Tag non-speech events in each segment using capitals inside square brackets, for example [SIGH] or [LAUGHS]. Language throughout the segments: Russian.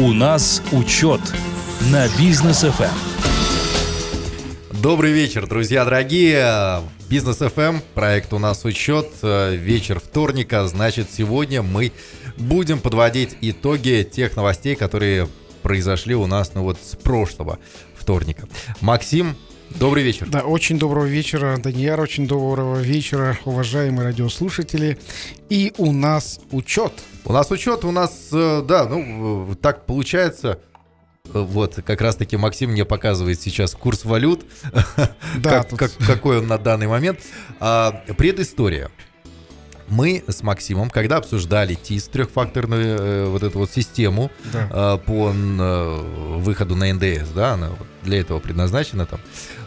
У нас учет на бизнес ФМ. Эм. Добрый вечер, друзья дорогие. Бизнес ФМ, эм, проект у нас учет. Вечер вторника, значит, сегодня мы будем подводить итоги тех новостей, которые произошли у нас, ну вот, с прошлого вторника. Максим, Добрый вечер. Да, очень доброго вечера, Данияр, очень доброго вечера, уважаемые радиослушатели. И у нас учет. У нас учет, у нас, э, да, ну, так получается, э, вот, как раз-таки Максим мне показывает сейчас курс валют, [LAUGHS] да, как, тут... как, какой он на данный момент. А, предыстория. Мы с Максимом, когда обсуждали ТИС, трехфакторную э, вот эту вот систему да. э, по э, выходу на НДС, да, она для этого предназначена там,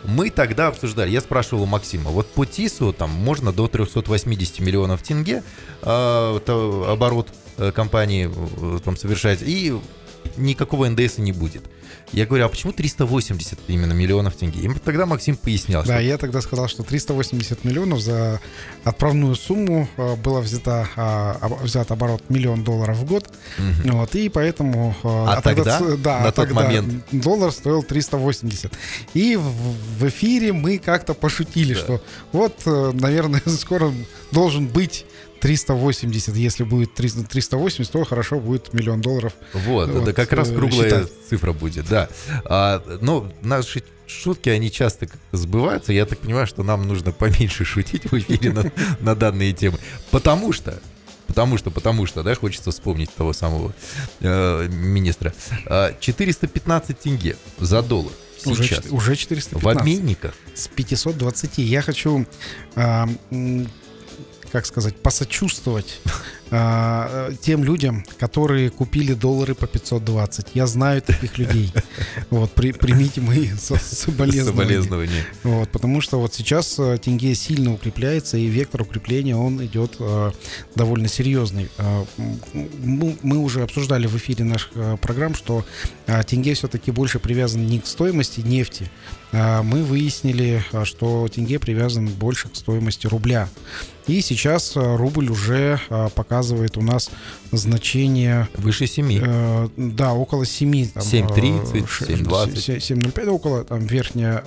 мы тогда обсуждали, я спрашивал у Максима, вот по ТИСу там можно до 380 миллионов тенге э, оборот э, компании э, там совершать, и никакого НДС не будет. Я говорю, а почему 380 именно миллионов тенге? И тогда Максим пояснял. Да, что... я тогда сказал, что 380 миллионов за отправную сумму э, было взято, а, взят оборот миллион долларов в год. Угу. Вот, и поэтому... А, а тогда, тогда, да, на тот тогда момент? доллар стоил 380. И в, в эфире мы как-то пошутили, да. что вот, э, наверное, [LAUGHS] скоро должен быть 380, если будет 380, то хорошо будет миллион долларов. Вот, вот это как раз э, круглая считать. цифра будет, да. А, ну, наши шутки, они часто сбываются. Я так понимаю, что нам нужно поменьше шутить в эфире на, [LAUGHS] на данные темы. Потому что Потому что, потому что, да, хочется вспомнить того самого э, министра. 415 а, тенге за доллар. Сейчас. Уже, уже 415. В обменниках. С 520. Я хочу э, как сказать, посочувствовать э, тем людям, которые купили доллары по 520. Я знаю таких людей. [LAUGHS] Вот, при, примите мои [LAUGHS] соболезнования. соболезнования. Вот, потому что вот сейчас э, тенге сильно укрепляется, и вектор укрепления, он идет э, довольно серьезный. Э, мы, мы уже обсуждали в эфире наших э, программ, что э, тенге все-таки больше привязан не к стоимости нефти, а мы выяснили, э, что тенге привязан больше к стоимости рубля. И сейчас рубль уже э, показывает у нас значение... Выше 7. Э, да, около 7. 7.30, 7.20. 7.05, около там верхняя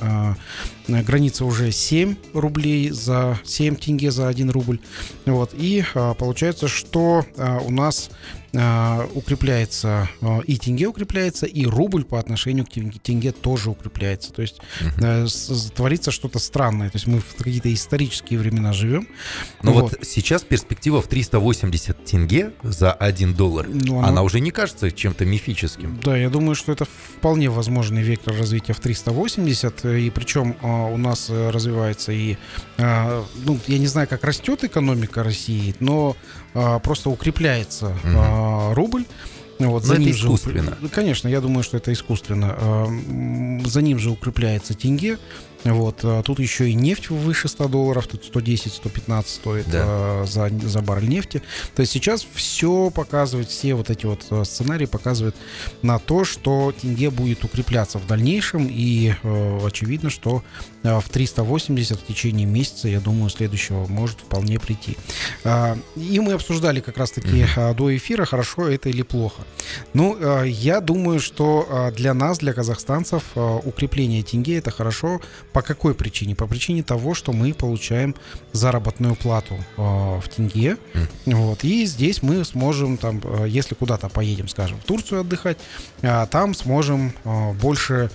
э, граница уже 7 рублей за 7 тенге за 1 рубль. Вот. И э, получается, что э, у нас укрепляется э, и тенге укрепляется, и рубль по отношению к тенге, тоже укрепляется. То есть с, творится что-то странное. То есть мы в какие-то исторические времена живем. Но вот. вот сейчас перспектива в 380 тенге за 1 доллар, ну, она... она уже не кажется чем-то мифическим. Да, я думаю, что это вполне возможный вектор развития в 380, и причем а, у нас э, развивается и, а, ну, я не знаю, как растет экономика России, но а, просто укрепляется угу. рубль. Вот, за ним это искусственно. Же, конечно, я думаю, что это искусственно. За ним же укрепляется тенге. Вот, а тут еще и нефть выше 100 долларов, тут 110-115 стоит да. за, за баррель нефти. То есть сейчас все показывает, все вот эти вот сценарии показывают на то, что тенге будет укрепляться в дальнейшем, и э, очевидно, что в 380 в течение месяца, я думаю, следующего может вполне прийти. Э, и мы обсуждали как раз-таки mm-hmm. до эфира, хорошо это или плохо. Ну, я думаю, что для нас, для казахстанцев, укрепление тенге это хорошо, по какой причине? По причине того, что мы получаем заработную плату в тенге. Mm. Вот, и здесь мы сможем, там, если куда-то поедем, скажем, в Турцию отдыхать, там сможем больше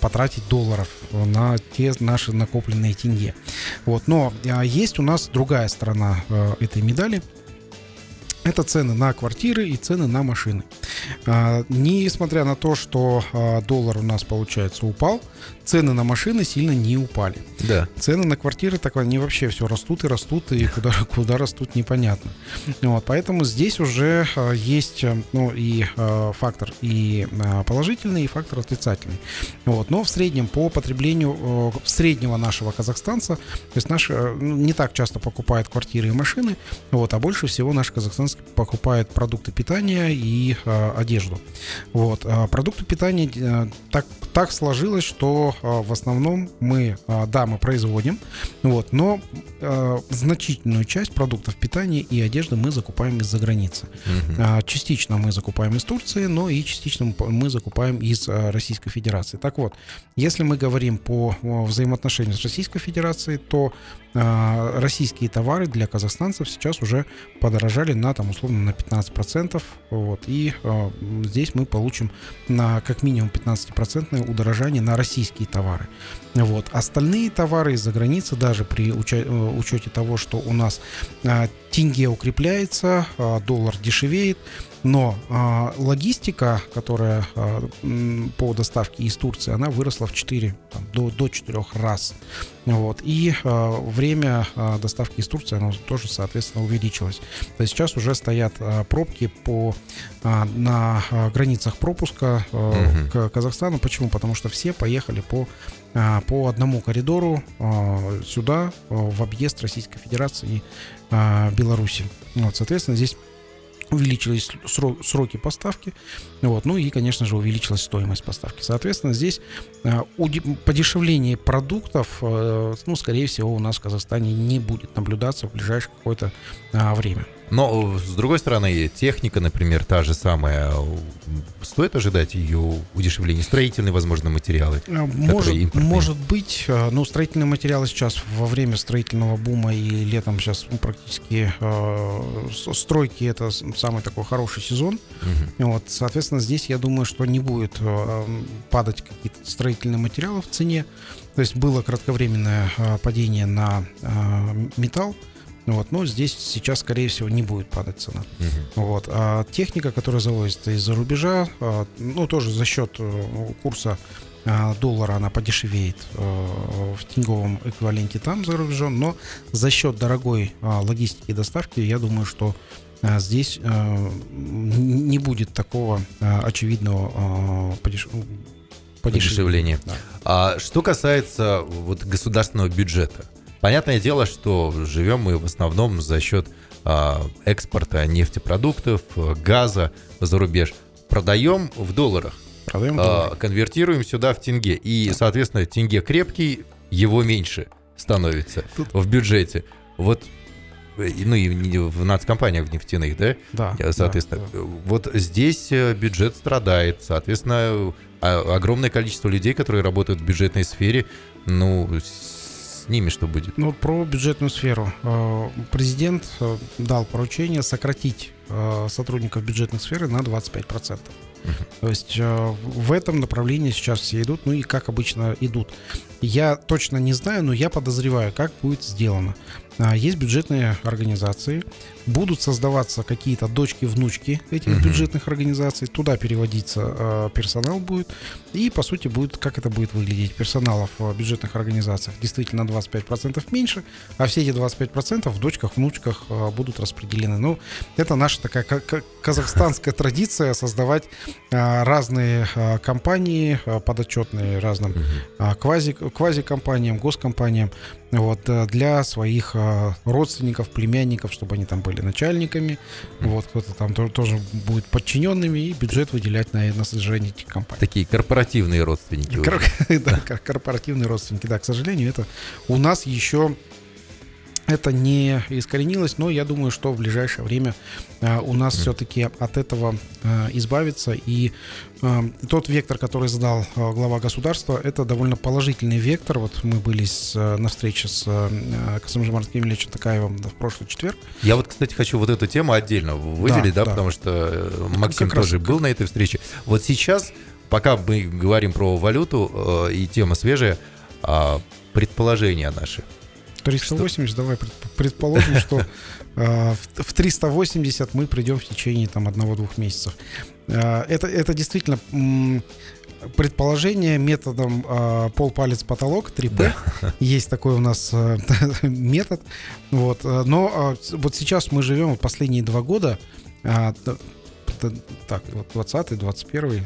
потратить долларов на те наши накопленные тенге. Вот, но э, есть у нас другая сторона э, этой медали – это цены на квартиры и цены на машины. А, несмотря на то, что а, доллар у нас, получается, упал, цены на машины сильно не упали. Да. Цены на квартиры так они вообще все растут и растут, и куда, [LAUGHS] куда растут, непонятно. Вот, поэтому здесь уже а, есть ну, и фактор и положительный, и фактор отрицательный. Вот, но в среднем по потреблению среднего нашего казахстанца, то есть наш ну, не так часто покупает квартиры и машины, вот, а больше всего наш казахстанский покупает продукты питания и э, одежду одежду. Вот. А продукты питания э, так, так сложилось, что а, в основном мы, а, да, мы производим, вот, но значительную часть продуктов питания и одежды мы закупаем из-за границы. Угу. Частично мы закупаем из Турции, но и частично мы закупаем из Российской Федерации. Так вот, если мы говорим по взаимоотношению с Российской Федерацией, то российские товары для казахстанцев сейчас уже подорожали на там условно на 15%. Вот, и здесь мы получим на как минимум 15% удорожание на российские товары. Вот. Остальные товары из-за границы, даже при э, учете того, что у нас а, тенге укрепляется, а, доллар дешевеет, но а, логистика, которая а, по доставке из Турции, она выросла в 4, там, до, до 4 раз. Вот. И а, время а, доставки из Турции, оно тоже, соответственно, увеличилось. То есть сейчас уже стоят а, пробки по, а, на а, границах пропуска а, угу. к Казахстану. Почему? Потому что все поехали по по одному коридору сюда, в объезд Российской Федерации и Беларуси. Вот, соответственно, здесь увеличились сроки поставки, вот, ну и, конечно же, увеличилась стоимость поставки. Соответственно, здесь э, подешевление продуктов, э, ну, скорее всего, у нас в Казахстане не будет наблюдаться в ближайшее какое-то а, время. Но, с другой стороны, техника, например, та же самая, стоит ожидать ее удешевления? Строительные, возможно, материалы? Э, может, может быть. Э, но строительные материалы сейчас во время строительного бума и летом сейчас ну, практически э, стройки это самый такой хороший сезон. Угу. Вот, соответственно, здесь я думаю, что не будет э, падать какие-то строительные материалы в цене. То есть было кратковременное э, падение на э, металл. Вот, но здесь сейчас, скорее всего, не будет падать цена. Угу. Вот. А техника, которая завозится из-за рубежа, а, ну, тоже за счет э, курса а, доллара она подешевеет э, в тенговом эквиваленте там за рубежом, но за счет дорогой а, логистики и доставки, я думаю, что здесь не будет такого очевидного подешевления. подешевления. Да. А что касается вот государственного бюджета, Понятное дело, что живем мы в основном за счет а, экспорта нефтепродуктов, газа за рубеж. Продаем в долларах. Продаем в долларах. А, конвертируем сюда в тенге. И, соответственно, тенге крепкий, его меньше становится Тут... в бюджете. Вот ну и в нацкомпаниях в нефтяных, да? Да. Соответственно, да, да. вот здесь э, бюджет страдает, соответственно, огромное количество людей, которые работают в бюджетной сфере, ну, с ними что будет? Ну, про бюджетную сферу. Э, президент э, дал поручение сократить э, сотрудников бюджетной сферы на 25%. То есть в этом направлении сейчас все идут, ну и как обычно идут. Я точно не знаю, но я подозреваю, как будет сделано. Есть бюджетные организации, будут создаваться какие-то дочки-внучки этих угу. бюджетных организаций, туда переводиться э, персонал будет, и по сути будет, как это будет выглядеть, персоналов в бюджетных организациях действительно 25% меньше, а все эти 25% в дочках, внучках э, будут распределены. Ну, это наша такая казахстанская традиция создавать э, разные э, компании, э, подотчетные разным э, квази, квази-компаниям, госкомпаниям, вот, для своих родственников, племянников, чтобы они там были начальниками, вот кто-то там тоже будет подчиненными и бюджет выделять на, на содержание этих компаний. Такие корпоративные родственники. [LAUGHS] Кор- да, корпоративные родственники, да, к сожалению, это у нас еще это не искоренилось, но я думаю, что в ближайшее время э, у нас все-таки от этого э, избавиться. И э, тот вектор, который задал э, глава государства, это довольно положительный вектор. Вот мы были с, э, на встрече с э, Касымжамарским Ильичем Такаевым да, в прошлый четверг. Я вот, кстати, хочу вот эту тему отдельно выделить, да, да, да. потому что э, Максим как тоже раз, был на этой встрече. Вот сейчас, пока мы говорим про валюту э, и тема свежая, э, предположения наши – 380, что? давай предположим, [LAUGHS] что э, в 380 мы придем в течение там одного-двух месяцев. Э, это, это действительно предположение методом э, пол-палец потолок 3P. Да. [LAUGHS] Есть такой у нас э, [LAUGHS] метод. Вот. Но э, вот сейчас мы живем вот последние два года. Э, так, вот 20 21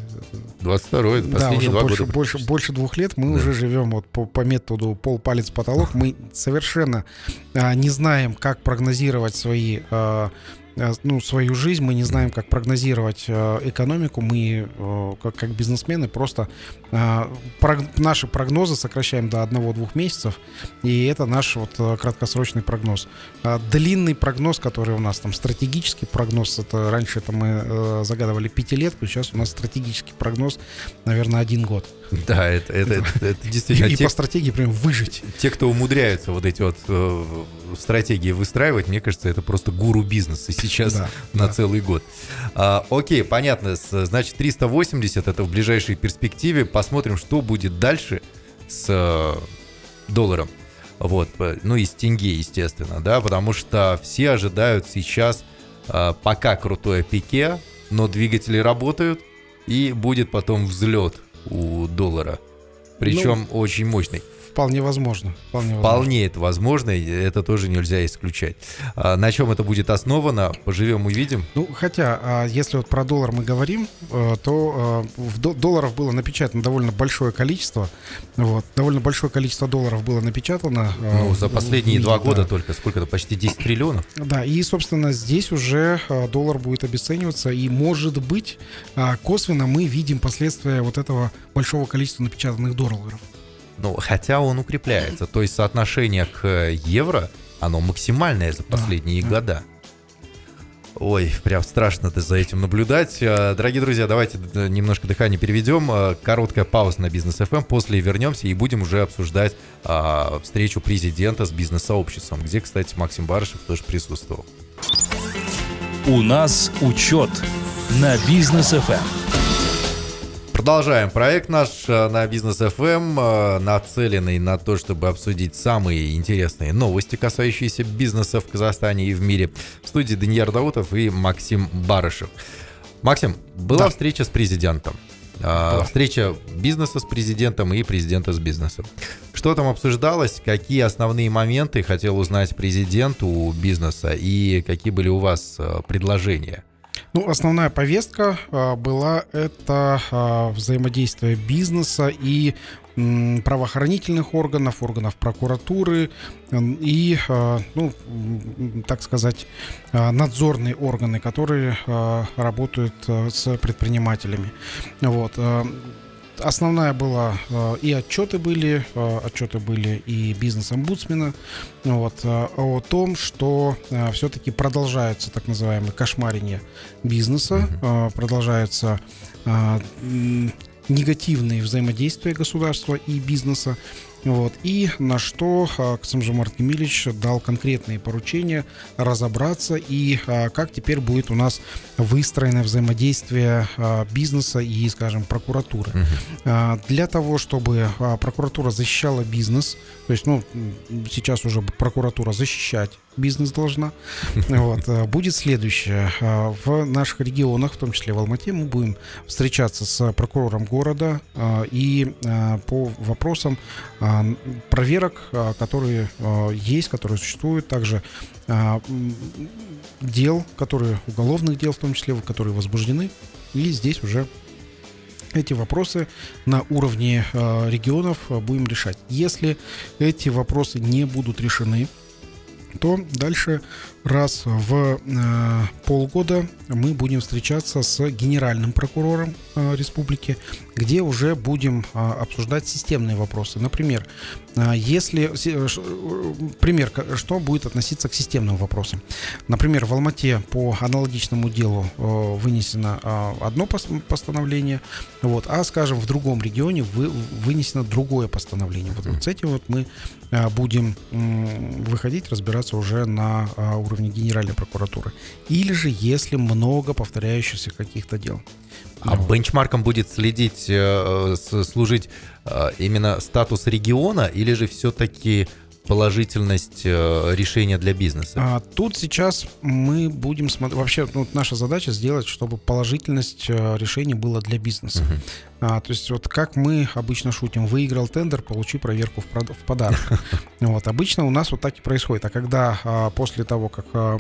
22 да, уже два больше, года. Больше, больше двух лет мы да. уже живем вот по, по методу пол палец потолок. Мы совершенно а, не знаем, как прогнозировать свои а, ну, свою жизнь, мы не знаем, как прогнозировать экономику, мы как, как бизнесмены просто наши прогнозы сокращаем до одного-двух месяцев, и это наш вот краткосрочный прогноз. Длинный прогноз, который у нас там стратегический прогноз, это раньше это мы загадывали пятилетку, сейчас у нас стратегический прогноз, наверное, один год. Да, это, это, это, это действительно... И, те, по стратегии прям выжить. Те, кто умудряются вот эти вот э, стратегии выстраивать, мне кажется, это просто гуру бизнеса [LAUGHS] сейчас да, на да. целый год. А, окей, понятно. Значит, 380 это в ближайшей перспективе. Посмотрим, что будет дальше с э, долларом. Вот, ну и с тенге, естественно, да, потому что все ожидают сейчас э, пока крутое пике, но двигатели работают, и будет потом взлет у доллара. Причем ну, очень мощный. Вполне возможно. Вполне, возможно. вполне это возможно, и это тоже нельзя исключать. А на чем это будет основано, поживем увидим. Ну, хотя, а если вот про доллар мы говорим, э, то э, в долларов было напечатано довольно большое количество. Вот, довольно большое количество долларов было напечатано. Э, ну, за последние мире, два года да. только сколько-то, почти 10 триллионов. Да, и, собственно, здесь уже доллар будет обесцениваться, и, может быть, косвенно мы видим последствия вот этого большого количества напечатанных долларов. Ну, хотя он укрепляется. То есть соотношение к евро, оно максимальное за последние да, года. Ой, прям страшно за этим наблюдать. А, дорогие друзья, давайте немножко дыхание переведем. А, короткая пауза на бизнес FM. Эм. После вернемся и будем уже обсуждать а, встречу президента с бизнес-сообществом, где, кстати, Максим Барышев тоже присутствовал. У нас учет на бизнес FM. Продолжаем проект наш э, на Бизнес FM, э, нацеленный на то, чтобы обсудить самые интересные новости, касающиеся бизнеса в Казахстане и в мире. В студии Даниил Даутов и Максим Барышев. Максим, была да. встреча с президентом. Да. Встреча бизнеса с президентом и президента с бизнесом. Что там обсуждалось? Какие основные моменты хотел узнать президент у бизнеса и какие были у вас э, предложения? Ну, основная повестка а, была это а, взаимодействие бизнеса и правоохранительных органов, органов прокуратуры и, а, ну, так сказать, надзорные органы, которые работают с предпринимателями. Вот. Основная была э, и отчеты были, э, отчеты были и бизнес-омбудсмена вот, э, о том, что все-таки продолжается так называемое кошмарение бизнеса, продолжается негативные взаимодействия государства и бизнеса. Вот. И на что а, Ксамжамар Кемилич дал конкретные поручения разобраться и а, как теперь будет у нас выстроено взаимодействие а, бизнеса и, скажем, прокуратуры. Угу. Для того, чтобы прокуратура защищала бизнес, то есть, ну, сейчас уже прокуратура защищать бизнес должна. [LAUGHS] Вот. Будет следующее. В наших регионах, в том числе в Алмате, мы будем встречаться с прокурором города и по вопросам проверок, которые есть, которые существуют, также дел, которые, уголовных дел в том числе, которые возбуждены. И здесь уже эти вопросы на уровне регионов будем решать. Если эти вопросы не будут решены, то дальше раз в э, полгода мы будем встречаться с генеральным прокурором э, республики, где уже будем э, обсуждать системные вопросы. Например, э, если э, пример, что будет относиться к системным вопросам. Например, в Алмате по аналогичному делу э, вынесено э, одно постановление, вот, а, скажем, в другом регионе вы, вынесено другое постановление. Вот, вот с этим вот мы э, будем э, выходить, разбираться уже на э, уровне Генеральной прокуратуры. Или же если много повторяющихся каких-то дел. А вот. бенчмарком будет следить, э, служить э, именно статус региона, или же все-таки положительность э, решения для бизнеса? А, тут сейчас мы будем смотреть. Вообще, ну, наша задача сделать, чтобы положительность э, решения была для бизнеса. Uh-huh. А, то есть вот как мы обычно шутим, выиграл тендер, получи проверку в, прод... в подарок. [LAUGHS] Вот обычно у нас вот так и происходит. А когда а, после того, как а,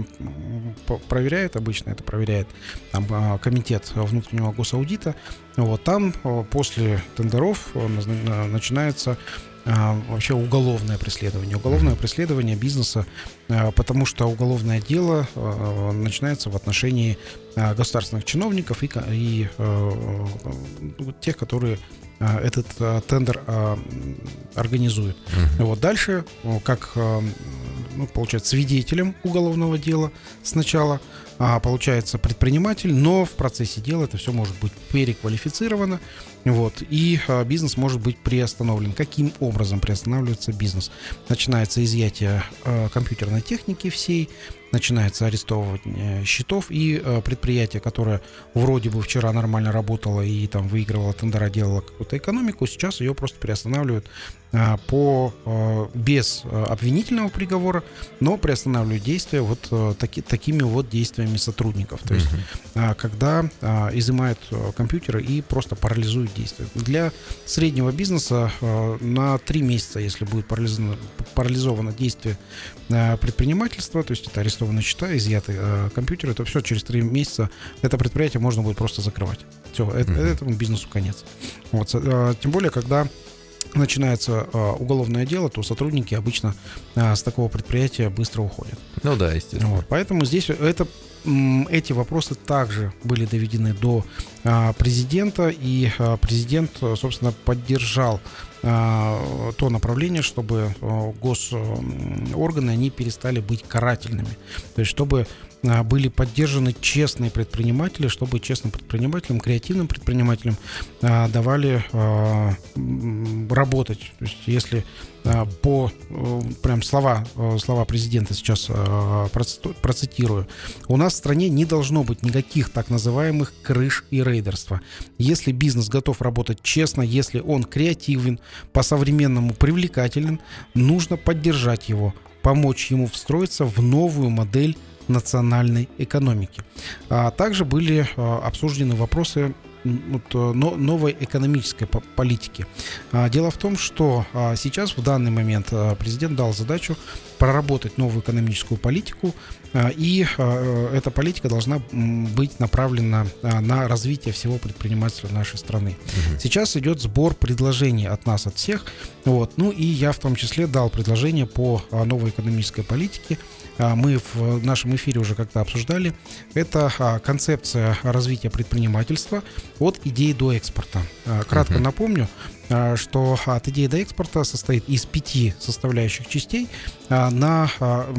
проверяют, обычно это проверяет там, а, комитет внутреннего госаудита, вот там а, после тендеров а, начинается вообще уголовное преследование. Уголовное преследование бизнеса, потому что уголовное дело начинается в отношении государственных чиновников и, и тех, которые этот тендер организуют. Uh-huh. Вот дальше, как ну, получается, свидетелем уголовного дела сначала, а, получается предприниматель, но в процессе дела это все может быть переквалифицировано, вот, и а, бизнес может быть приостановлен. Каким образом приостанавливается бизнес? Начинается изъятие а, компьютерной техники всей, начинается арестовывание счетов, и э, предприятие, которое вроде бы вчера нормально работало и там выигрывало тендера, делало какую-то экономику, сейчас ее просто приостанавливают э, по, э, без обвинительного приговора, но приостанавливают действия вот таки, такими вот действиями сотрудников. То есть, э, когда изымают компьютеры и просто парализуют действия. Для среднего бизнеса на три месяца, если будет парализовано, парализовано действие предпринимательства, то есть это арестование арестованы счета, изъяты э, компьютеры, то все, через три месяца это предприятие можно будет просто закрывать. Все, mm-hmm. этому бизнесу конец. Вот, э, тем более, когда начинается э, уголовное дело, то сотрудники обычно э, с такого предприятия быстро уходят. Ну да, естественно. Вот, поэтому здесь это эти вопросы также были доведены до а, президента, и а, президент, собственно, поддержал то направление, чтобы госорганы, они перестали быть карательными. То есть, чтобы были поддержаны честные предприниматели, чтобы честным предпринимателям, креативным предпринимателям давали работать. То есть, если по прям слова, слова президента сейчас процитирую, у нас в стране не должно быть никаких так называемых крыш и рейдерства. Если бизнес готов работать честно, если он креативен, по-современному привлекателен, нужно поддержать его, помочь ему встроиться в новую модель национальной экономики. А также были а, обсуждены вопросы вот, э, новой экономической политики. А, дело в том, что а, сейчас в данный момент президент дал задачу проработать новую экономическую политику, и эта политика должна быть направлена на развитие всего предпринимательства нашей страны. Угу. Сейчас идет сбор предложений от нас, от всех. Вот. Ну и я в том числе дал предложение по новой экономической политике, мы в нашем эфире уже как-то обсуждали, это а, концепция развития предпринимательства от идеи до экспорта. А, кратко uh-huh. напомню, а, что от идеи до экспорта состоит из пяти составляющих частей а, на а,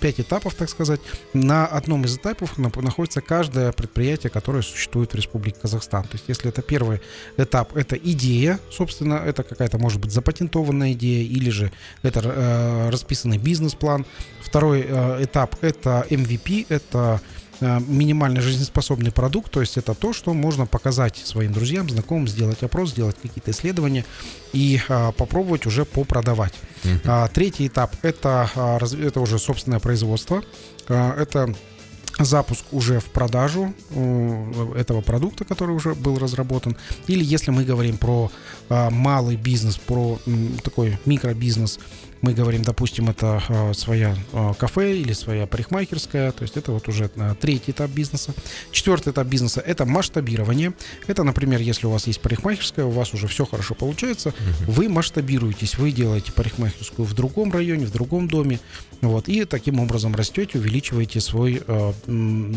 пять этапов, так сказать. На одном из этапов находится каждое предприятие, которое существует в Республике Казахстан. То есть, если это первый этап, это идея, собственно, это какая-то, может быть, запатентованная идея, или же это расписанный бизнес-план. Второй этап — это MVP, это Э, минимально жизнеспособный продукт, то есть это то, что можно показать своим друзьям, знакомым, сделать опрос, сделать какие-то исследования и а, попробовать уже попродавать. Uh-huh. А, третий этап это, а, это уже собственное производство. А, это запуск уже в продажу этого продукта, который уже был разработан. Или если мы говорим про а, малый бизнес, про такой микробизнес, мы говорим, допустим, это э, своя э, кафе или своя парикмахерская, то есть это вот уже э, третий этап бизнеса. Четвертый этап бизнеса – это масштабирование. Это, например, если у вас есть парикмахерская, у вас уже все хорошо получается, угу. вы масштабируетесь, вы делаете парикмахерскую в другом районе, в другом доме, вот, и таким образом растете, увеличиваете свой,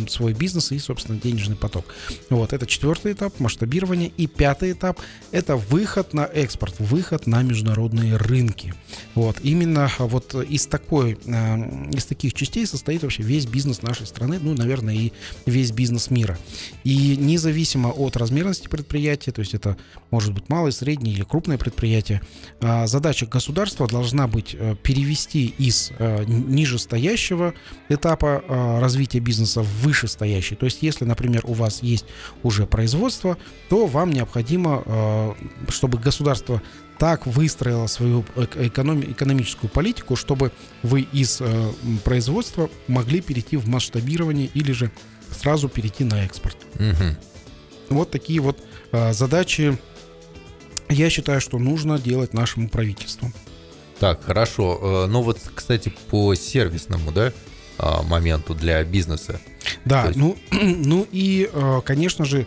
свой бизнес и, собственно, денежный поток. Вот, это четвертый этап – масштабирование. И пятый этап – это выход на экспорт, выход на международные рынки. Вот, и именно вот из такой, э, из таких частей состоит вообще весь бизнес нашей страны, ну, наверное, и весь бизнес мира. И независимо от размерности предприятия, то есть это может быть малое, среднее или крупное предприятие, а, задача государства должна быть э, перевести из э, нижестоящего этапа развития бизнеса в вышестоящий. То есть если, например, у вас есть уже производство, то вам необходимо, чтобы государство так выстроила свою экономи- экономическую политику, чтобы вы из э, производства могли перейти в масштабирование или же сразу перейти на экспорт. Угу. Вот такие вот э, задачи. Я считаю, что нужно делать нашему правительству. Так, хорошо. Э, ну вот, кстати, по сервисному, да, а, моменту для бизнеса. Да, есть... ну, [CLEARS THROAT] ну и, конечно же,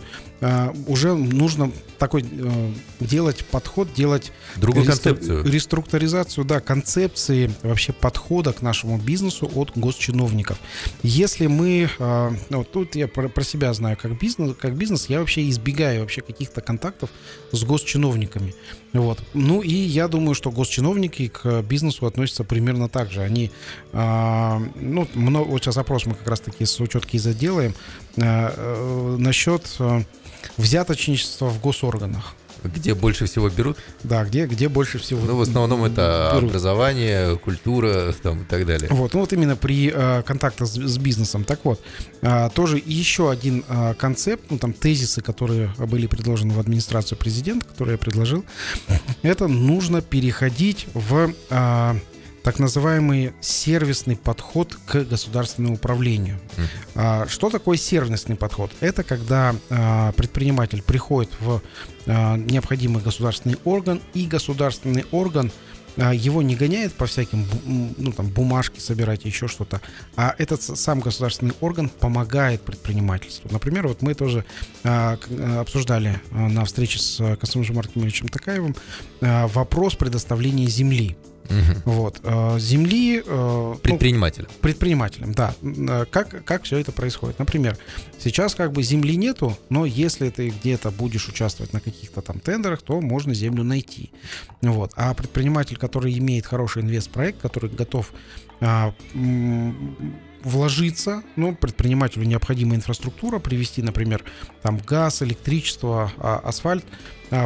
уже нужно такой э, делать подход, делать другую рестру- концепцию, реструктуризацию, да, концепции вообще подхода к нашему бизнесу от госчиновников. Если мы, э, ну, тут я про, про себя знаю, как бизнес, как бизнес, я вообще избегаю вообще каких-то контактов с госчиновниками. Вот. Ну и я думаю, что госчиновники к бизнесу относятся примерно так же. Они, э, ну, много, вот сейчас опрос мы как раз-таки с учетки заделаем э, э, насчет э, взяточничества в госорганах. Где больше всего берут? Да, где, где больше всего Ну, в основном это берут. образование, культура там, и так далее. Вот, ну вот именно при э, контактах с, с бизнесом. Так вот, э, тоже еще один э, концепт, ну там тезисы, которые были предложены в администрацию президента, которые я предложил, это нужно переходить в э, так называемый сервисный подход к государственному управлению. Mm-hmm. Что такое сервисный подход? Это когда а, предприниматель приходит в а, необходимый государственный орган, и государственный орган его не гоняет по всяким ну, там, бумажки собирать, еще что-то, а этот сам государственный орган помогает предпринимательству. Например, вот мы тоже а, обсуждали на встрече с Константином Маркемовичем Такаевым а, вопрос предоставления земли. Угу. Вот. Э, земли... Э, предпринимателям. Ну, предпринимателям, да. Э, как, как все это происходит? Например, сейчас как бы земли нету, но если ты где-то будешь участвовать на каких-то там тендерах, то можно землю найти. Вот. А предприниматель, который имеет хороший инвестпроект, который готов а, вложиться, ну, предпринимателю необходима инфраструктура, привести, например, там газ, электричество, а, асфальт,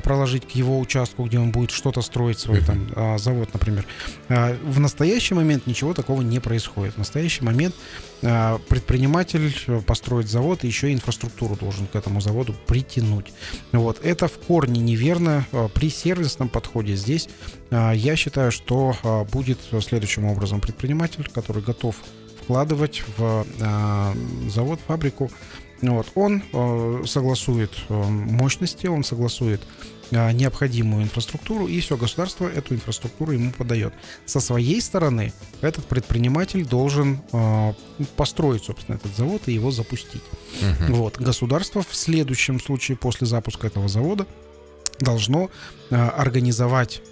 проложить к его участку, где он будет что-то строить, свой там а, завод, например. В настоящий момент ничего такого не происходит. В настоящий момент предприниматель построит завод и еще и инфраструктуру должен к этому заводу притянуть. Вот. Это в корне неверно. При сервисном подходе здесь я считаю, что будет следующим образом. Предприниматель, который готов вкладывать в э, завод, фабрику. Вот. Он э, согласует э, мощности, он согласует э, необходимую инфраструктуру, и все, государство эту инфраструктуру ему подает. Со своей стороны этот предприниматель должен э, построить, собственно, этот завод и его запустить. Uh-huh. Вот. Государство в следующем случае, после запуска этого завода, должно э, организовать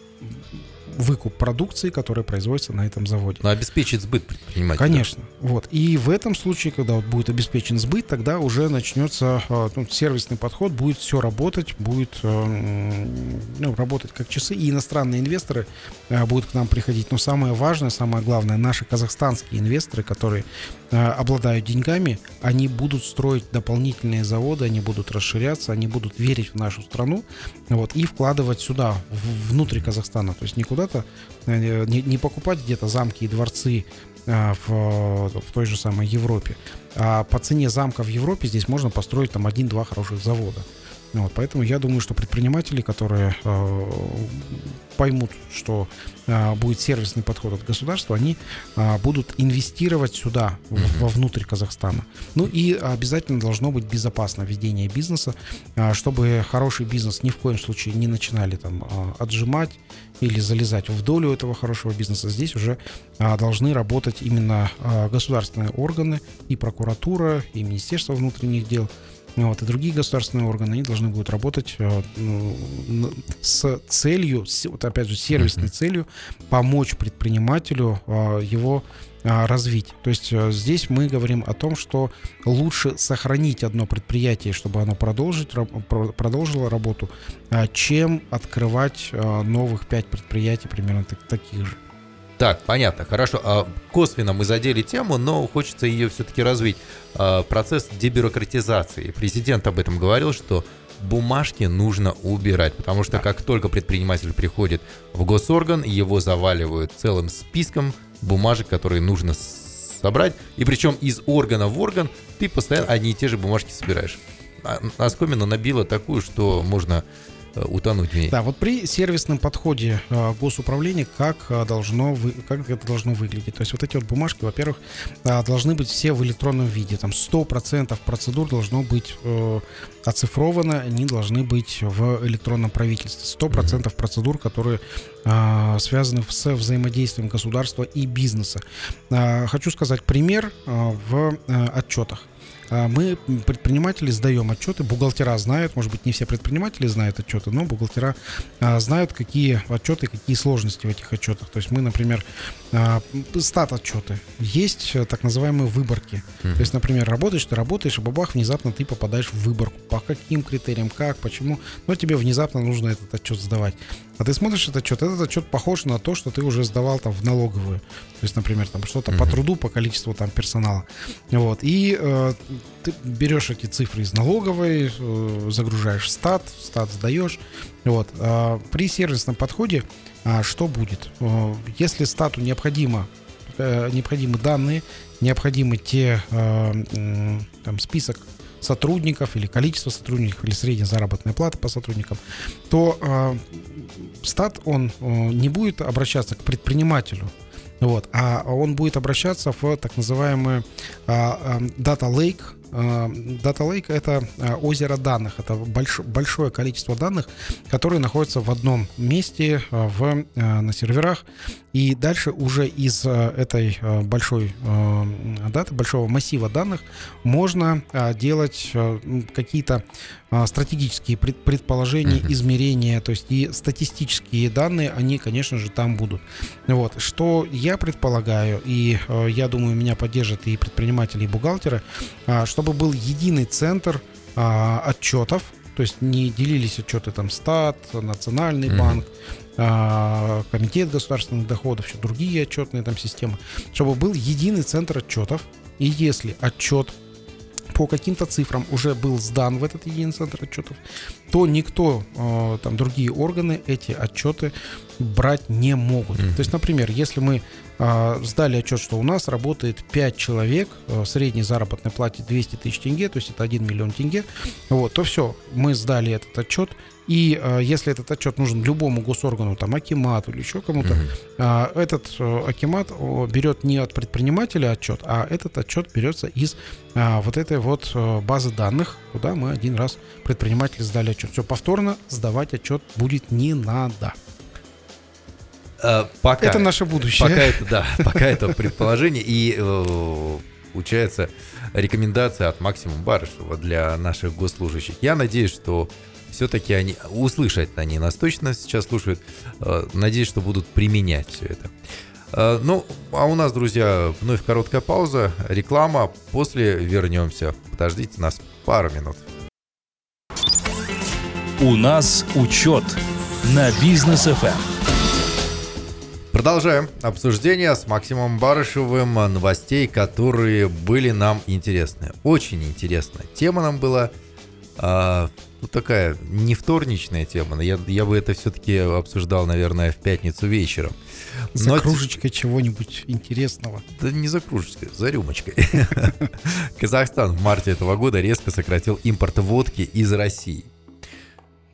выкуп продукции, которая производится на этом заводе. Но обеспечить сбыт предпринимателя. Конечно. Вот. И в этом случае, когда вот будет обеспечен сбыт, тогда уже начнется а, ну, сервисный подход, будет все работать, будет э, ну, работать как часы, и иностранные инвесторы э, будут к нам приходить. Но самое важное, самое главное, наши казахстанские инвесторы, которые э, обладают деньгами, они будут строить дополнительные заводы, они будут расширяться, они будут верить в нашу страну вот, и вкладывать сюда, внутрь Казахстана. То есть никуда куда-то, э, не, не покупать где-то замки и дворцы э, в, в той же самой Европе. А по цене замка в Европе здесь можно построить там один-два хороших завода. Вот, поэтому я думаю, что предприниматели, которые э, поймут, что э, будет сервисный подход от государства, они э, будут инвестировать сюда, в, вовнутрь Казахстана. Ну и обязательно должно быть безопасно ведение бизнеса, э, чтобы хороший бизнес ни в коем случае не начинали там э, отжимать или залезать в долю этого хорошего бизнеса. Здесь уже э, должны работать именно э, государственные органы и прокуратура, и Министерство внутренних дел, вот, и другие государственные органы, они должны будут работать э, с целью, вот опять же, сервисной целью помочь предпринимателю э, его э, развить. То есть здесь мы говорим о том, что лучше сохранить одно предприятие, чтобы оно продолжить, продолжило работу, чем открывать новых пять предприятий примерно таких же. Так, понятно, хорошо. А косвенно мы задели тему, но хочется ее все-таки развить. А, процесс дебюрократизации. Президент об этом говорил, что бумажки нужно убирать, потому что как только предприниматель приходит в госорган, его заваливают целым списком бумажек, которые нужно собрать, и причем из органа в орган ты постоянно одни и те же бумажки собираешь. А, Оскомина набила такую, что можно утонуть в ней. Да, вот при сервисном подходе э, госуправления как э, должно вы, как это должно выглядеть. То есть вот эти вот бумажки, во-первых, должны быть все в электронном виде. Там 100% процедур должно быть оцифровано, они должны быть в электронном правительстве. 100% mm-hmm. процедур, которые связаны с взаимодействием государства и бизнеса. Хочу сказать пример в отчетах. А, мы, предприниматели, сдаем отчеты, бухгалтера знают, может быть, не все предприниматели знают отчеты, но бухгалтера а, знают, какие отчеты, какие сложности в этих отчетах. То есть мы, например, а, стат отчеты. Есть э, так называемые выборки. Mm-hmm. То есть, например, работаешь, ты работаешь, и бабах, внезапно ты попадаешь в выборку. По каким критериям, как, почему. Но тебе внезапно нужно этот отчет сдавать. А ты смотришь этот отчет, этот отчет похож на то, что ты уже сдавал там в налоговую. То есть, например, там что-то mm-hmm. по труду, по количеству там персонала. Вот. И э, ты берешь эти цифры из налоговой, э, загружаешь в стат, в стат сдаешь. Вот. А при сервисном подходе что будет? Э, если стату необходимо, э, необходимы данные, необходимы те э, там, список сотрудников или количество сотрудников или средняя заработная плата по сотрудникам, то стат он не будет обращаться к предпринимателю, вот, а он будет обращаться в так называемый э, Data Lake, Data Lake — это озеро данных, это больш, большое количество данных, которые находятся в одном месте в, на серверах, и дальше уже из э, этой э, большой э, даты, большого массива данных можно делать какие-то стратегические предположения, uh-huh. измерения, то есть и статистические данные, они, конечно же, там будут. Вот. Что я предполагаю, и я думаю, меня поддержат и предприниматели, и бухгалтеры, чтобы был единый центр отчетов, то есть не делились отчеты там стат, национальный uh-huh. банк, а, комитет государственных доходов, еще другие отчетные там системы, чтобы был единый центр отчетов. И если отчет по каким-то цифрам уже был сдан в этот единый центр отчетов, то никто, а, там другие органы эти отчеты брать не могут. Mm-hmm. То есть, например, если мы э, сдали отчет, что у нас работает 5 человек, э, средней заработной плате 200 тысяч тенге, то есть это 1 миллион тенге, вот, то все, мы сдали этот отчет, и э, если этот отчет нужен любому госоргану, там, Акимату или еще кому-то, mm-hmm. э, этот э, Акимат берет не от предпринимателя отчет, а этот отчет берется из э, вот этой вот э, базы данных, куда мы один раз предприниматели сдали отчет. Все, повторно сдавать отчет будет не надо. А, пока, это наше будущее. Пока это, да, [LAUGHS] пока это предположение. И э, получается рекомендация от Максима Барышева для наших госслужащих. Я надеюсь, что все-таки они услышат, они нас точно сейчас слушают. Э, надеюсь, что будут применять все это. Э, ну, а у нас, друзья, вновь короткая пауза, реклама. После вернемся. Подождите нас пару минут. У нас учет на бизнес FM. Продолжаем обсуждение с Максимом Барышевым новостей, которые были нам интересны. Очень интересно. Тема нам была а, ну, такая не вторничная тема. Я, я бы это все-таки обсуждал, наверное, в пятницу вечером. За Но... кружечкой чего-нибудь интересного. Да не за кружечкой, за рюмочкой. [LAUGHS] Казахстан в марте этого года резко сократил импорт водки из России.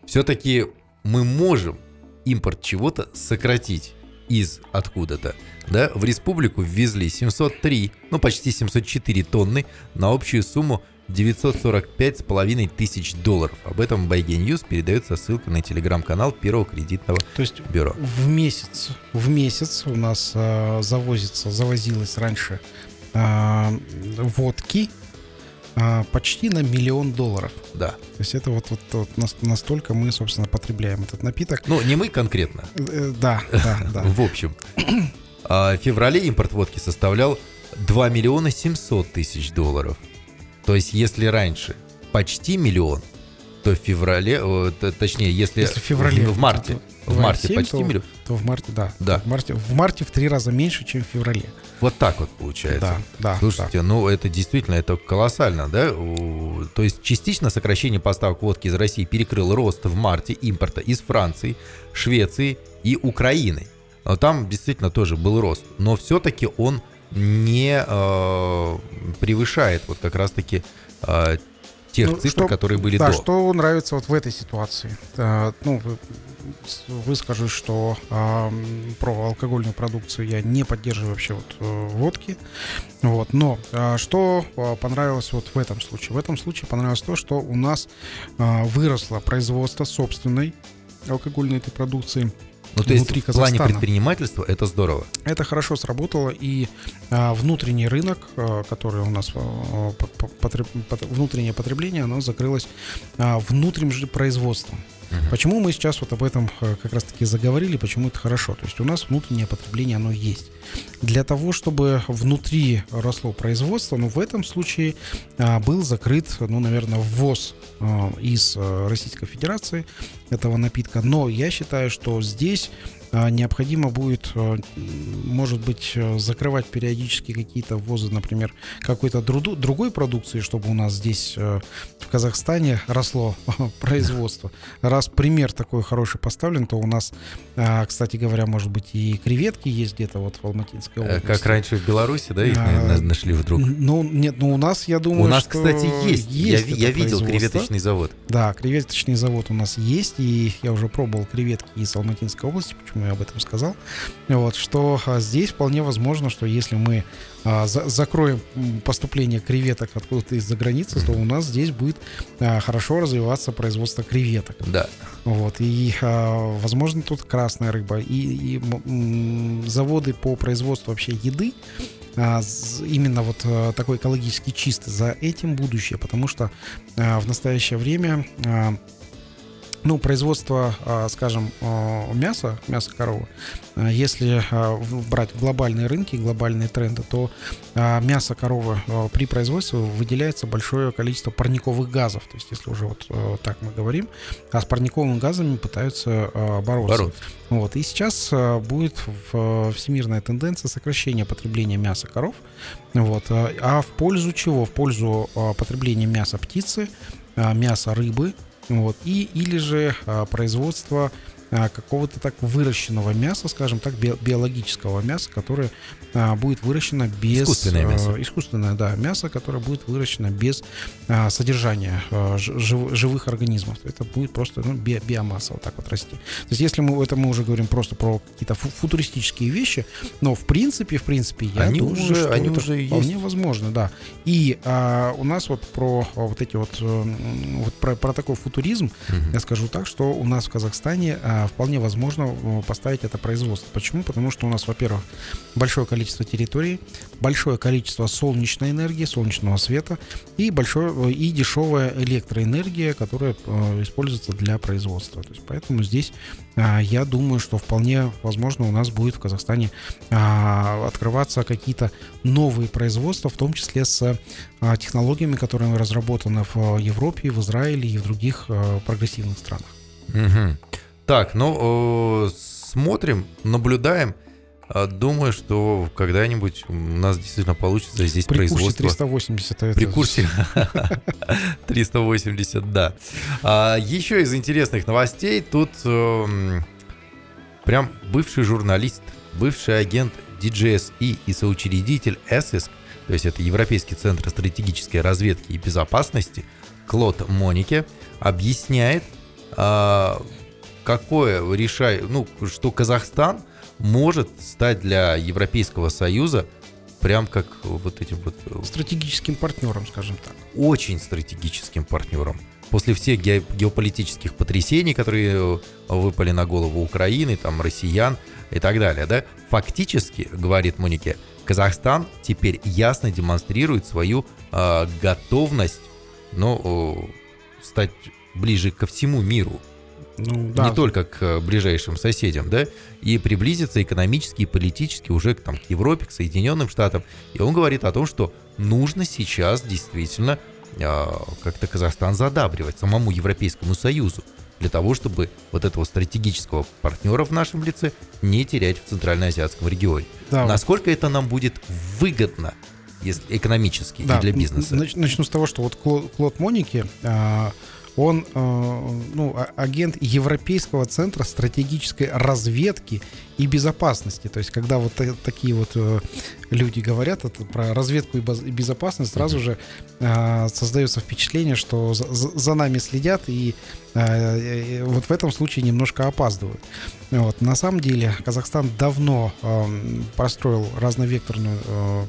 Все-таки мы можем импорт чего-то сократить из откуда-то. Да, в республику ввезли 703, ну почти 704 тонны на общую сумму 945,5 тысяч долларов. Об этом BaigeNews передается ссылка на телеграм-канал Первого кредитного То есть бюро. В месяц, в месяц у нас э, завозится, завозилось раньше э, водки э, почти на миллион долларов. Да. То есть это вот, вот, вот настолько мы, собственно, потребляем этот напиток. Ну, не мы конкретно. Э, да, да, да. [LAUGHS] В общем. А, в феврале импорт водки составлял 2 миллиона 700 тысяч долларов. То есть, если раньше почти миллион, то в феврале, точнее, если, если в феврале, в, марте, в марте 7, почти то, миллион, то в марте, да, да. В марте, в марте в три раза меньше, чем в феврале. Вот так вот получается. Да, да. Слушайте, да. ну это действительно это колоссально, да? То есть частично сокращение поставок водки из России перекрыл рост в марте импорта из Франции, Швеции и Украины. Но там действительно тоже был рост, но все-таки он не э, превышает вот как раз-таки э, тех ну, цифр, что, которые были да, до. что нравится вот в этой ситуации? Э, ну, выскажу, что э, про алкогольную продукцию я не поддерживаю вообще вот э, водки. Вот, но э, что э, понравилось вот в этом случае? В этом случае понравилось то, что у нас э, выросло производство собственной алкогольной этой продукции Ну, то внутри есть в плане предпринимательства это здорово. Это хорошо сработало, и а, внутренний рынок, а, который у нас, а, потреб, внутреннее потребление, оно закрылось а, внутренним же производством. Угу. Почему мы сейчас вот об этом э, как раз-таки заговорили, почему это хорошо? То есть у нас внутреннее потребление, оно есть. Для того, чтобы внутри росло производство, ну, в этом случае а, был закрыт, ну, наверное, ввоз а, из а, Российской Федерации этого напитка. Но я считаю, что здесь необходимо будет, а, может быть, э, закрывать периодически какие-то ввозы, например, какой-то другой продукции, чтобы у нас здесь э, в Казахстане росло [LAUGHS] производство. Раз пример такой хороший поставлен, то у нас, а, кстати говоря, может быть, и креветки есть где-то вот в Алматинской области. Как раньше в Беларуси, да, их а, нашли вдруг? Ну, нет, ну у нас, я думаю, У нас, кстати, есть. есть я, я видел креветочный завод. Да, креветочный завод у нас есть, и я уже пробовал креветки из Алматинской области, почему я об этом сказал, вот, что а, здесь вполне возможно, что если мы а, за, закроем поступление креветок откуда-то из-за границы, то у нас здесь будет а, хорошо развиваться производство креветок. Да. Вот, и, а, возможно, тут красная рыба, и, и м, заводы по производству вообще еды, а, именно вот а, такой экологически чистый, за этим будущее, потому что в настоящее время ну, производство, а, скажем, а, мяса, мяса коровы, а, если брать глобальные рынки, глобальные тренды, то мясо коровы при производстве выделяется большое количество парниковых газов. То есть, если уже вот так мы говорим, а с парниковыми газами пытаются бороться. бороться. Вот. И сейчас будет всемирная тенденция сокращения потребления мяса коров. Вот. А в пользу чего? В пользу потребления мяса птицы, мяса рыбы, вот, и или же а, производство какого-то так выращенного мяса, скажем так, биологического мяса, которое а, будет выращено без... Искусственное мясо. Искусственное, да, мясо, которое будет выращено без содержания жив, живых организмов. Это будет просто ну, би, биомасса вот так вот расти. То есть если мы, это мы уже говорим просто про какие-то фу футуристические вещи, но в принципе, в принципе, я они думаю, уже, что они это уже вполне есть. возможно, да. И а, у нас вот про вот эти вот, вот про, про такой футуризм, угу. я скажу так, что у нас в Казахстане а, вполне возможно поставить это производство. Почему? Потому что у нас, во-первых, большое количество территорий, большое количество солнечной энергии, солнечного света и большое и дешевая электроэнергия, которая используется для производства. То есть, поэтому здесь я думаю, что вполне возможно у нас будет в Казахстане открываться какие-то новые производства, в том числе с технологиями, которые разработаны в Европе, в Израиле и в других прогрессивных странах. Угу. Так, ну, смотрим, наблюдаем. А, думаю, что когда-нибудь у нас действительно получится здесь При производство. Курсе 380. Это... При курсе 380, [LAUGHS] да. А, еще из интересных новостей тут эм, прям бывший журналист, бывший агент DGSE и соучредитель ESISC, то есть это Европейский центр стратегической разведки и безопасности, Клод Монике, объясняет, а, какое решай, ну, что Казахстан может стать для Европейского Союза прям как вот этим вот... Э, стратегическим партнером, скажем так. Очень стратегическим партнером. После всех ге- геополитических потрясений, которые э, выпали на голову Украины, там, россиян и так далее, да, фактически, говорит Монике, Казахстан теперь ясно демонстрирует свою э, готовность, ну, э, стать ближе ко всему миру, ну, да. не только к э, ближайшим соседям, да, и приблизиться экономически и политически уже там, к Европе, к Соединенным Штатам. И он говорит о том, что нужно сейчас действительно э, как-то Казахстан задабривать самому Европейскому Союзу для того, чтобы вот этого стратегического партнера в нашем лице не терять в Центральноазиатском регионе. Да, Насколько это нам будет выгодно если, экономически да, и для бизнеса? Начну с того, что вот Клод Моники а, он э, ну, а, агент Европейского центра стратегической разведки и безопасности. То есть, когда вот такие вот э, люди говорят это про разведку и безопасность, сразу же э, создается впечатление, что за, за нами следят и э, вот в этом случае немножко опаздывают. Вот. На самом деле Казахстан давно э, построил разновекторную э,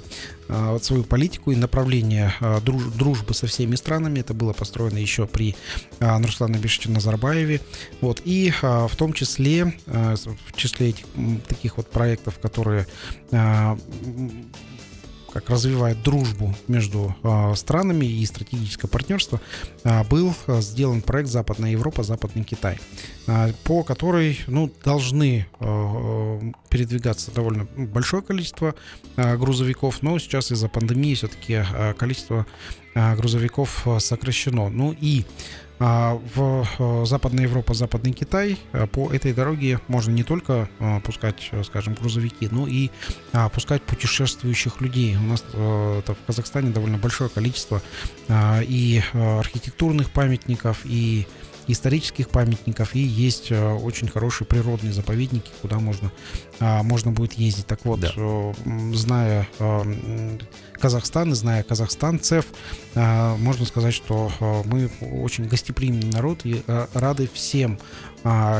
э, свою политику и направление э, друж, дружбы со всеми странами. Это было построено еще при э, Нурслане Бешиче Назарбаеве. Вот. И э, в том числе, э, в числе этих таких вот проектов, которые э, как развивает дружбу между э, странами и стратегическое партнерство, э, был сделан проект Западная Европа, Западный Китай, по которой ну, должны передвигаться довольно большое количество грузовиков, но сейчас из-за пандемии все-таки количество грузовиков сокращено. Ну и а, в э, Западная Европа, Западный Китай э, по этой дороге можно не только э, пускать, скажем, грузовики, но и пускать путешествующих людей. У нас в Казахстане довольно большое количество и архитектурных памятников, и исторических памятников, и есть очень хорошие природные заповедники, куда можно, можно будет ездить. Так вот, да. зная Казахстан и зная казахстанцев, а, можно сказать, что а, мы очень гостеприимный народ и а, рады всем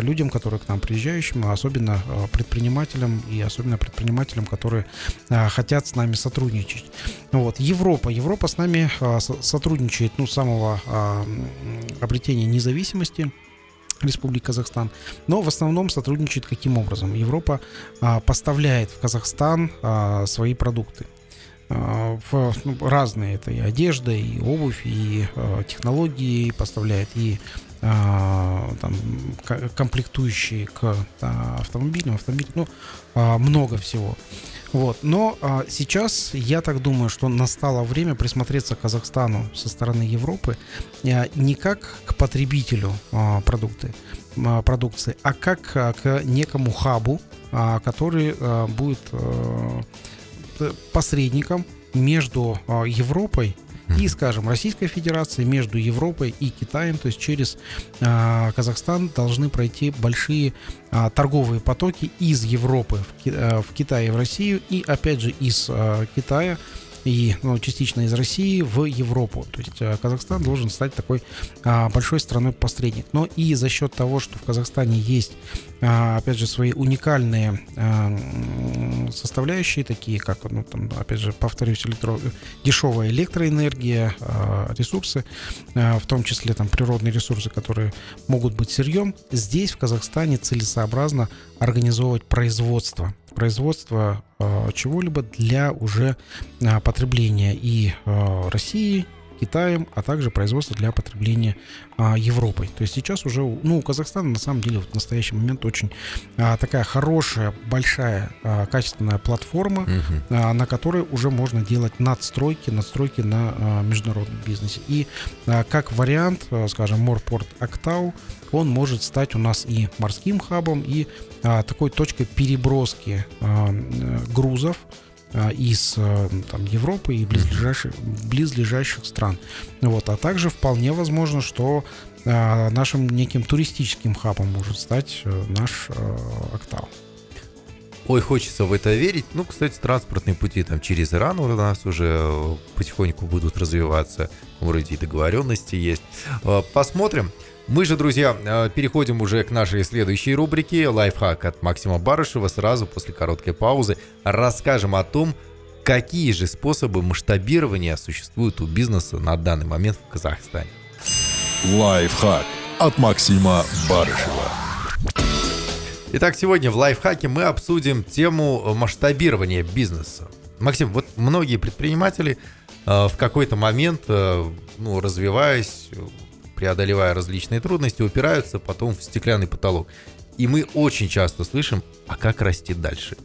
людям, которые к нам приезжающим, особенно предпринимателям и особенно предпринимателям, которые хотят с нами сотрудничать. Вот. Европа. Европа с нами сотрудничает ну, с самого обретения независимости. Республики Казахстан, но в основном сотрудничает каким образом? Европа а, поставляет в Казахстан а, свои продукты. А, в ну, разные это и одежда, и обувь, и э, технологии поставляет, и там, комплектующие к э, автомобилям, автомобилям, ну, э, много всего. Вот. Но сейчас я так думаю, что настало время присмотреться к Казахстану со стороны Европы не как к потребителю продукты, продукции, а как к некому хабу, который будет посредником между а, Европой и, скажем, Российской Федерацией, между Европой и Китаем, то есть через э, Казахстан должны пройти большие э, торговые потоки из Европы в, э, в Китай и в Россию, и опять же из э, Китая и ну, частично из России в Европу. То есть э, Казахстан должен стать такой а, большой страной-посредник. Но и за счет того, что в Казахстане есть, а, опять же, свои уникальные а, составляющие, такие как, ну, там, опять же, повторюсь, электро... дешевая электроэнергия, а, ресурсы, а, в том числе там природные ресурсы, которые могут быть сырьем, здесь в Казахстане целесообразно организовывать производство. Производство чего-либо для уже потребления и России, Китаем, а также производство для потребления а, Европой. То есть сейчас уже, ну, у Казахстана на самом деле в настоящий момент очень а, такая хорошая, большая, а, качественная платформа, угу. а, на которой уже можно делать надстройки, надстройки на а, международном бизнесе. И а, как вариант, а, скажем, Морпорт Актау, он может стать у нас и морским хабом, и а, такой точкой переброски а, грузов а, из а, там, Европы и близлежащих, близлежащих стран. Вот. А также вполне возможно, что а, нашим неким туристическим хабом может стать э, наш Октау. Ой, хочется в это верить. Ну, кстати, транспортные пути там через Иран у нас уже э, потихоньку будут развиваться. Вроде и договоренности есть. Посмотрим. Мы же, друзья, э, переходим уже к нашей следующей рубрике «Лайфхак» от Максима Барышева. Сразу после короткой паузы расскажем о том, какие же способы масштабирования существуют у бизнеса на данный момент в Казахстане. Лайфхак от Максима Барышева. Итак, сегодня в лайфхаке мы обсудим тему масштабирования бизнеса. Максим, вот многие предприниматели э, в какой-то момент, э, ну, развиваясь, преодолевая различные трудности, упираются потом в стеклянный потолок. И мы очень часто слышим, а как расти дальше?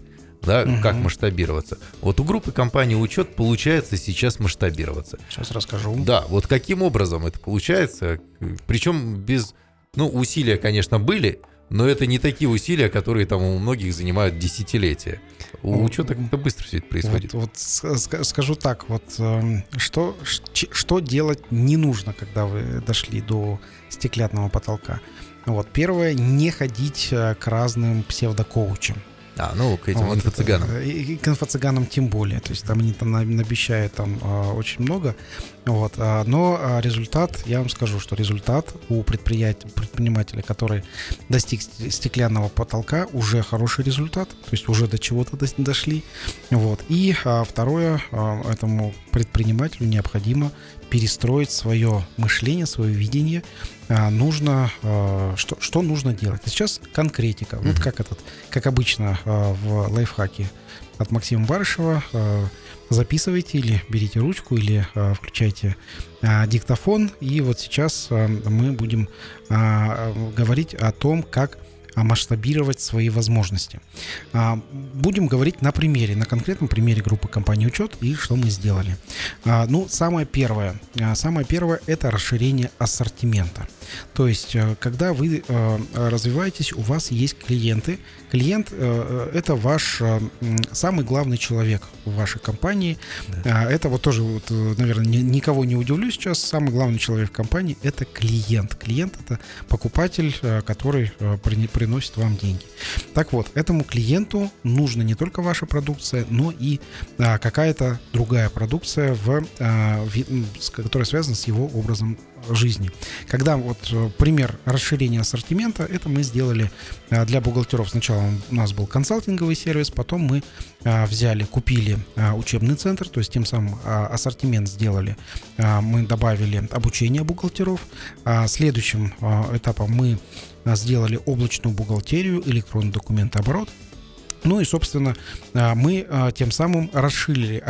Да, угу. как масштабироваться. Вот у группы компании «Учет» получается сейчас масштабироваться. Сейчас расскажу. Да, вот каким образом это получается, причем без, ну, усилия, конечно, были, но это не такие усилия, которые там у многих занимают десятилетия. У как-то быстро все это происходит. Вот, вот скажу так, вот эм, что, что делать не нужно, когда вы дошли до стеклянного потолка. Вот первое, не ходить э, к разным псевдокоучам. А, ну, к этим вот, инфо-цыганам. И, и к инфо-цыганам тем более. То есть там они там обещают там а, очень много. Вот, а, но а, результат, я вам скажу, что результат у предприятия, предпринимателя, который достиг стеклянного потолка, уже хороший результат. То есть уже до чего-то дошли. Вот. И второе, этому предпринимателю необходимо перестроить свое мышление, свое видение. А, нужно, а, что, что нужно делать? Сейчас конкретика. Mm-hmm. Вот как этот, как обычно а, в лайфхаке от Максима Барышева. Записывайте или берите ручку, или включайте диктофон. И вот сейчас мы будем говорить о том, как масштабировать свои возможности. Будем говорить на примере, на конкретном примере группы компании «Учет» и что мы сделали. Ну, самое первое, самое первое – это расширение ассортимента. То есть, э, когда вы э, развиваетесь, у вас есть клиенты. Клиент э, – это ваш самый главный человек в вашей компании. Да. Это вот тоже, вот, наверное, никого не удивлю сейчас. Самый главный человек в компании – это клиент. Клиент – это покупатель, который приносит вам деньги. Так вот, этому клиенту нужна не только ваша продукция, но и какая-то другая продукция, в, которая связана с его образом жизни. Когда вот э, пример расширения ассортимента, это мы сделали э, для бухгалтеров. Сначала у нас был консалтинговый сервис, потом мы э, взяли, купили учебный центр, то есть тем самым ассортимент сделали. Мы добавили обучение бухгалтеров. Следующим этапом мы сделали облачную бухгалтерию, электронный документооборот. Ну и, собственно, а, мы а, тем самым расширили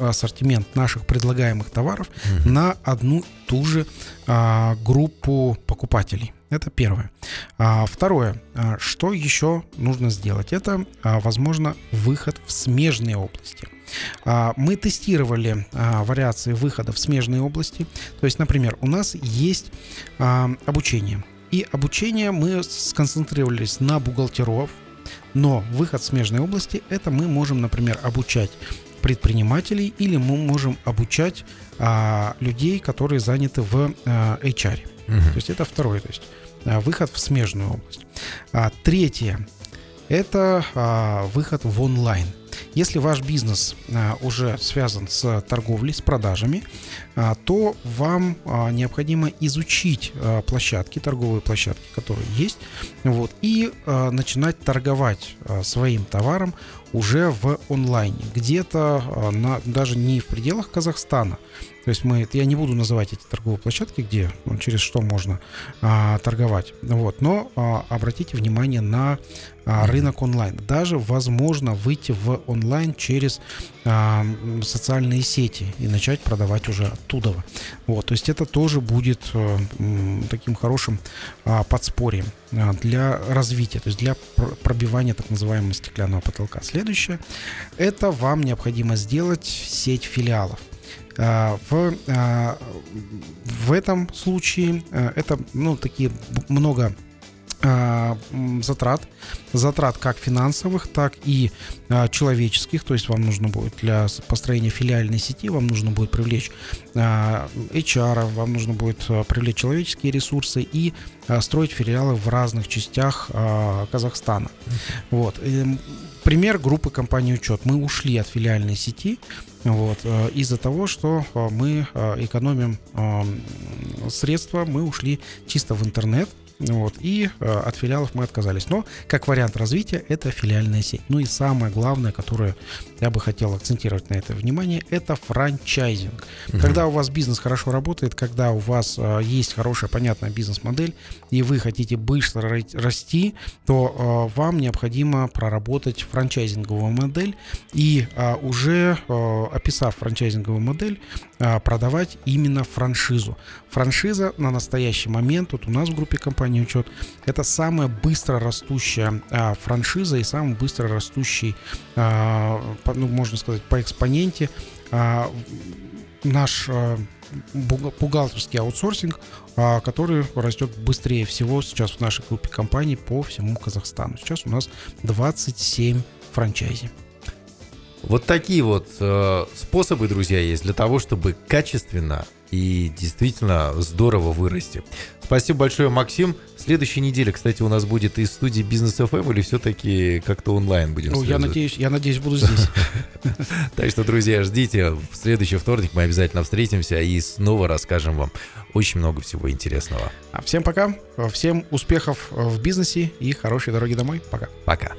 ассортимент наших предлагаемых товаров угу. на одну ту же а, группу покупателей. Это первое. Второе. Что еще нужно сделать? Это, возможно, выход в смежные области. Мы тестировали вариации выхода в смежные области. То есть, например, у нас есть обучение. И обучение мы сконцентрировались на бухгалтеров, но выход в смежной области – это мы можем, например, обучать предпринимателей или мы можем обучать а, людей, которые заняты в а, HR. Угу. То есть это второй, то есть а, выход в смежную область. А, третье – это а, выход в онлайн. Если ваш бизнес а, уже связан с торговлей, с продажами, а, то вам а, необходимо изучить площадки, торговые площадки, которые есть, вот, и начинать торговать своим товаром уже в онлайне, где-то даже не в пределах Казахстана, то есть мы, я не буду называть эти торговые площадки, где, ну, через что можно а, торговать. Вот, но а, обратите внимание на а, рынок онлайн. Даже возможно выйти в онлайн через а, социальные сети и начать продавать уже оттуда. Вот, то есть это тоже будет а, таким хорошим а, подспорьем а, для развития, то есть для пробивания так называемого стеклянного потолка. Следующее, это вам необходимо сделать сеть филиалов. А, в, а, в этом случае э, это ну, такие много а, затрат, затрат как финансовых, так и человеческих, то есть вам нужно будет для построения филиальной сети, вам нужно будет привлечь HR, вам нужно будет привлечь человеческие ресурсы и строить филиалы в разных частях Казахстана. Вот. Эм, пример группы компании «Учет». Мы ушли от филиальной сети, вот, э, из-за того, что э, мы э, экономим средства, мы ушли чисто в интернет, вот, и э, от филиалов мы отказались. Но как вариант развития это филиальная сеть. Ну и самое главное, которое я бы хотел акцентировать на это внимание, это франчайзинг. Угу. Когда у вас бизнес хорошо работает, когда у вас э, есть хорошая, понятная бизнес-модель, и вы хотите быстро расти, то э, вам необходимо проработать франчайзинговую модель и э, уже э, описав франчайзинговую модель, э, продавать именно франшизу. Франшиза на настоящий момент, вот у нас в группе компании учет. Это самая быстро растущая а, франшиза и самый быстро растущий, а, по, ну, можно сказать, по экспоненте а, наш а, бухгалтерский аутсорсинг, а, который растет быстрее всего сейчас в нашей группе компаний по всему Казахстану. Сейчас у нас 27 франчайзи. Вот такие вот э, способы, друзья, есть для того, чтобы качественно и действительно здорово вырасти. Спасибо большое, Максим. Следующей неделе, кстати, у нас будет из студии Бизнес ФМ или все-таки как-то онлайн будем? Ну, я надеюсь, я надеюсь, буду здесь. [LAUGHS] Так что, друзья, ждите. В следующий вторник мы обязательно встретимся и снова расскажем вам очень много всего интересного. А всем пока. Всем успехов в бизнесе и хорошей дороги домой. Пока. Пока.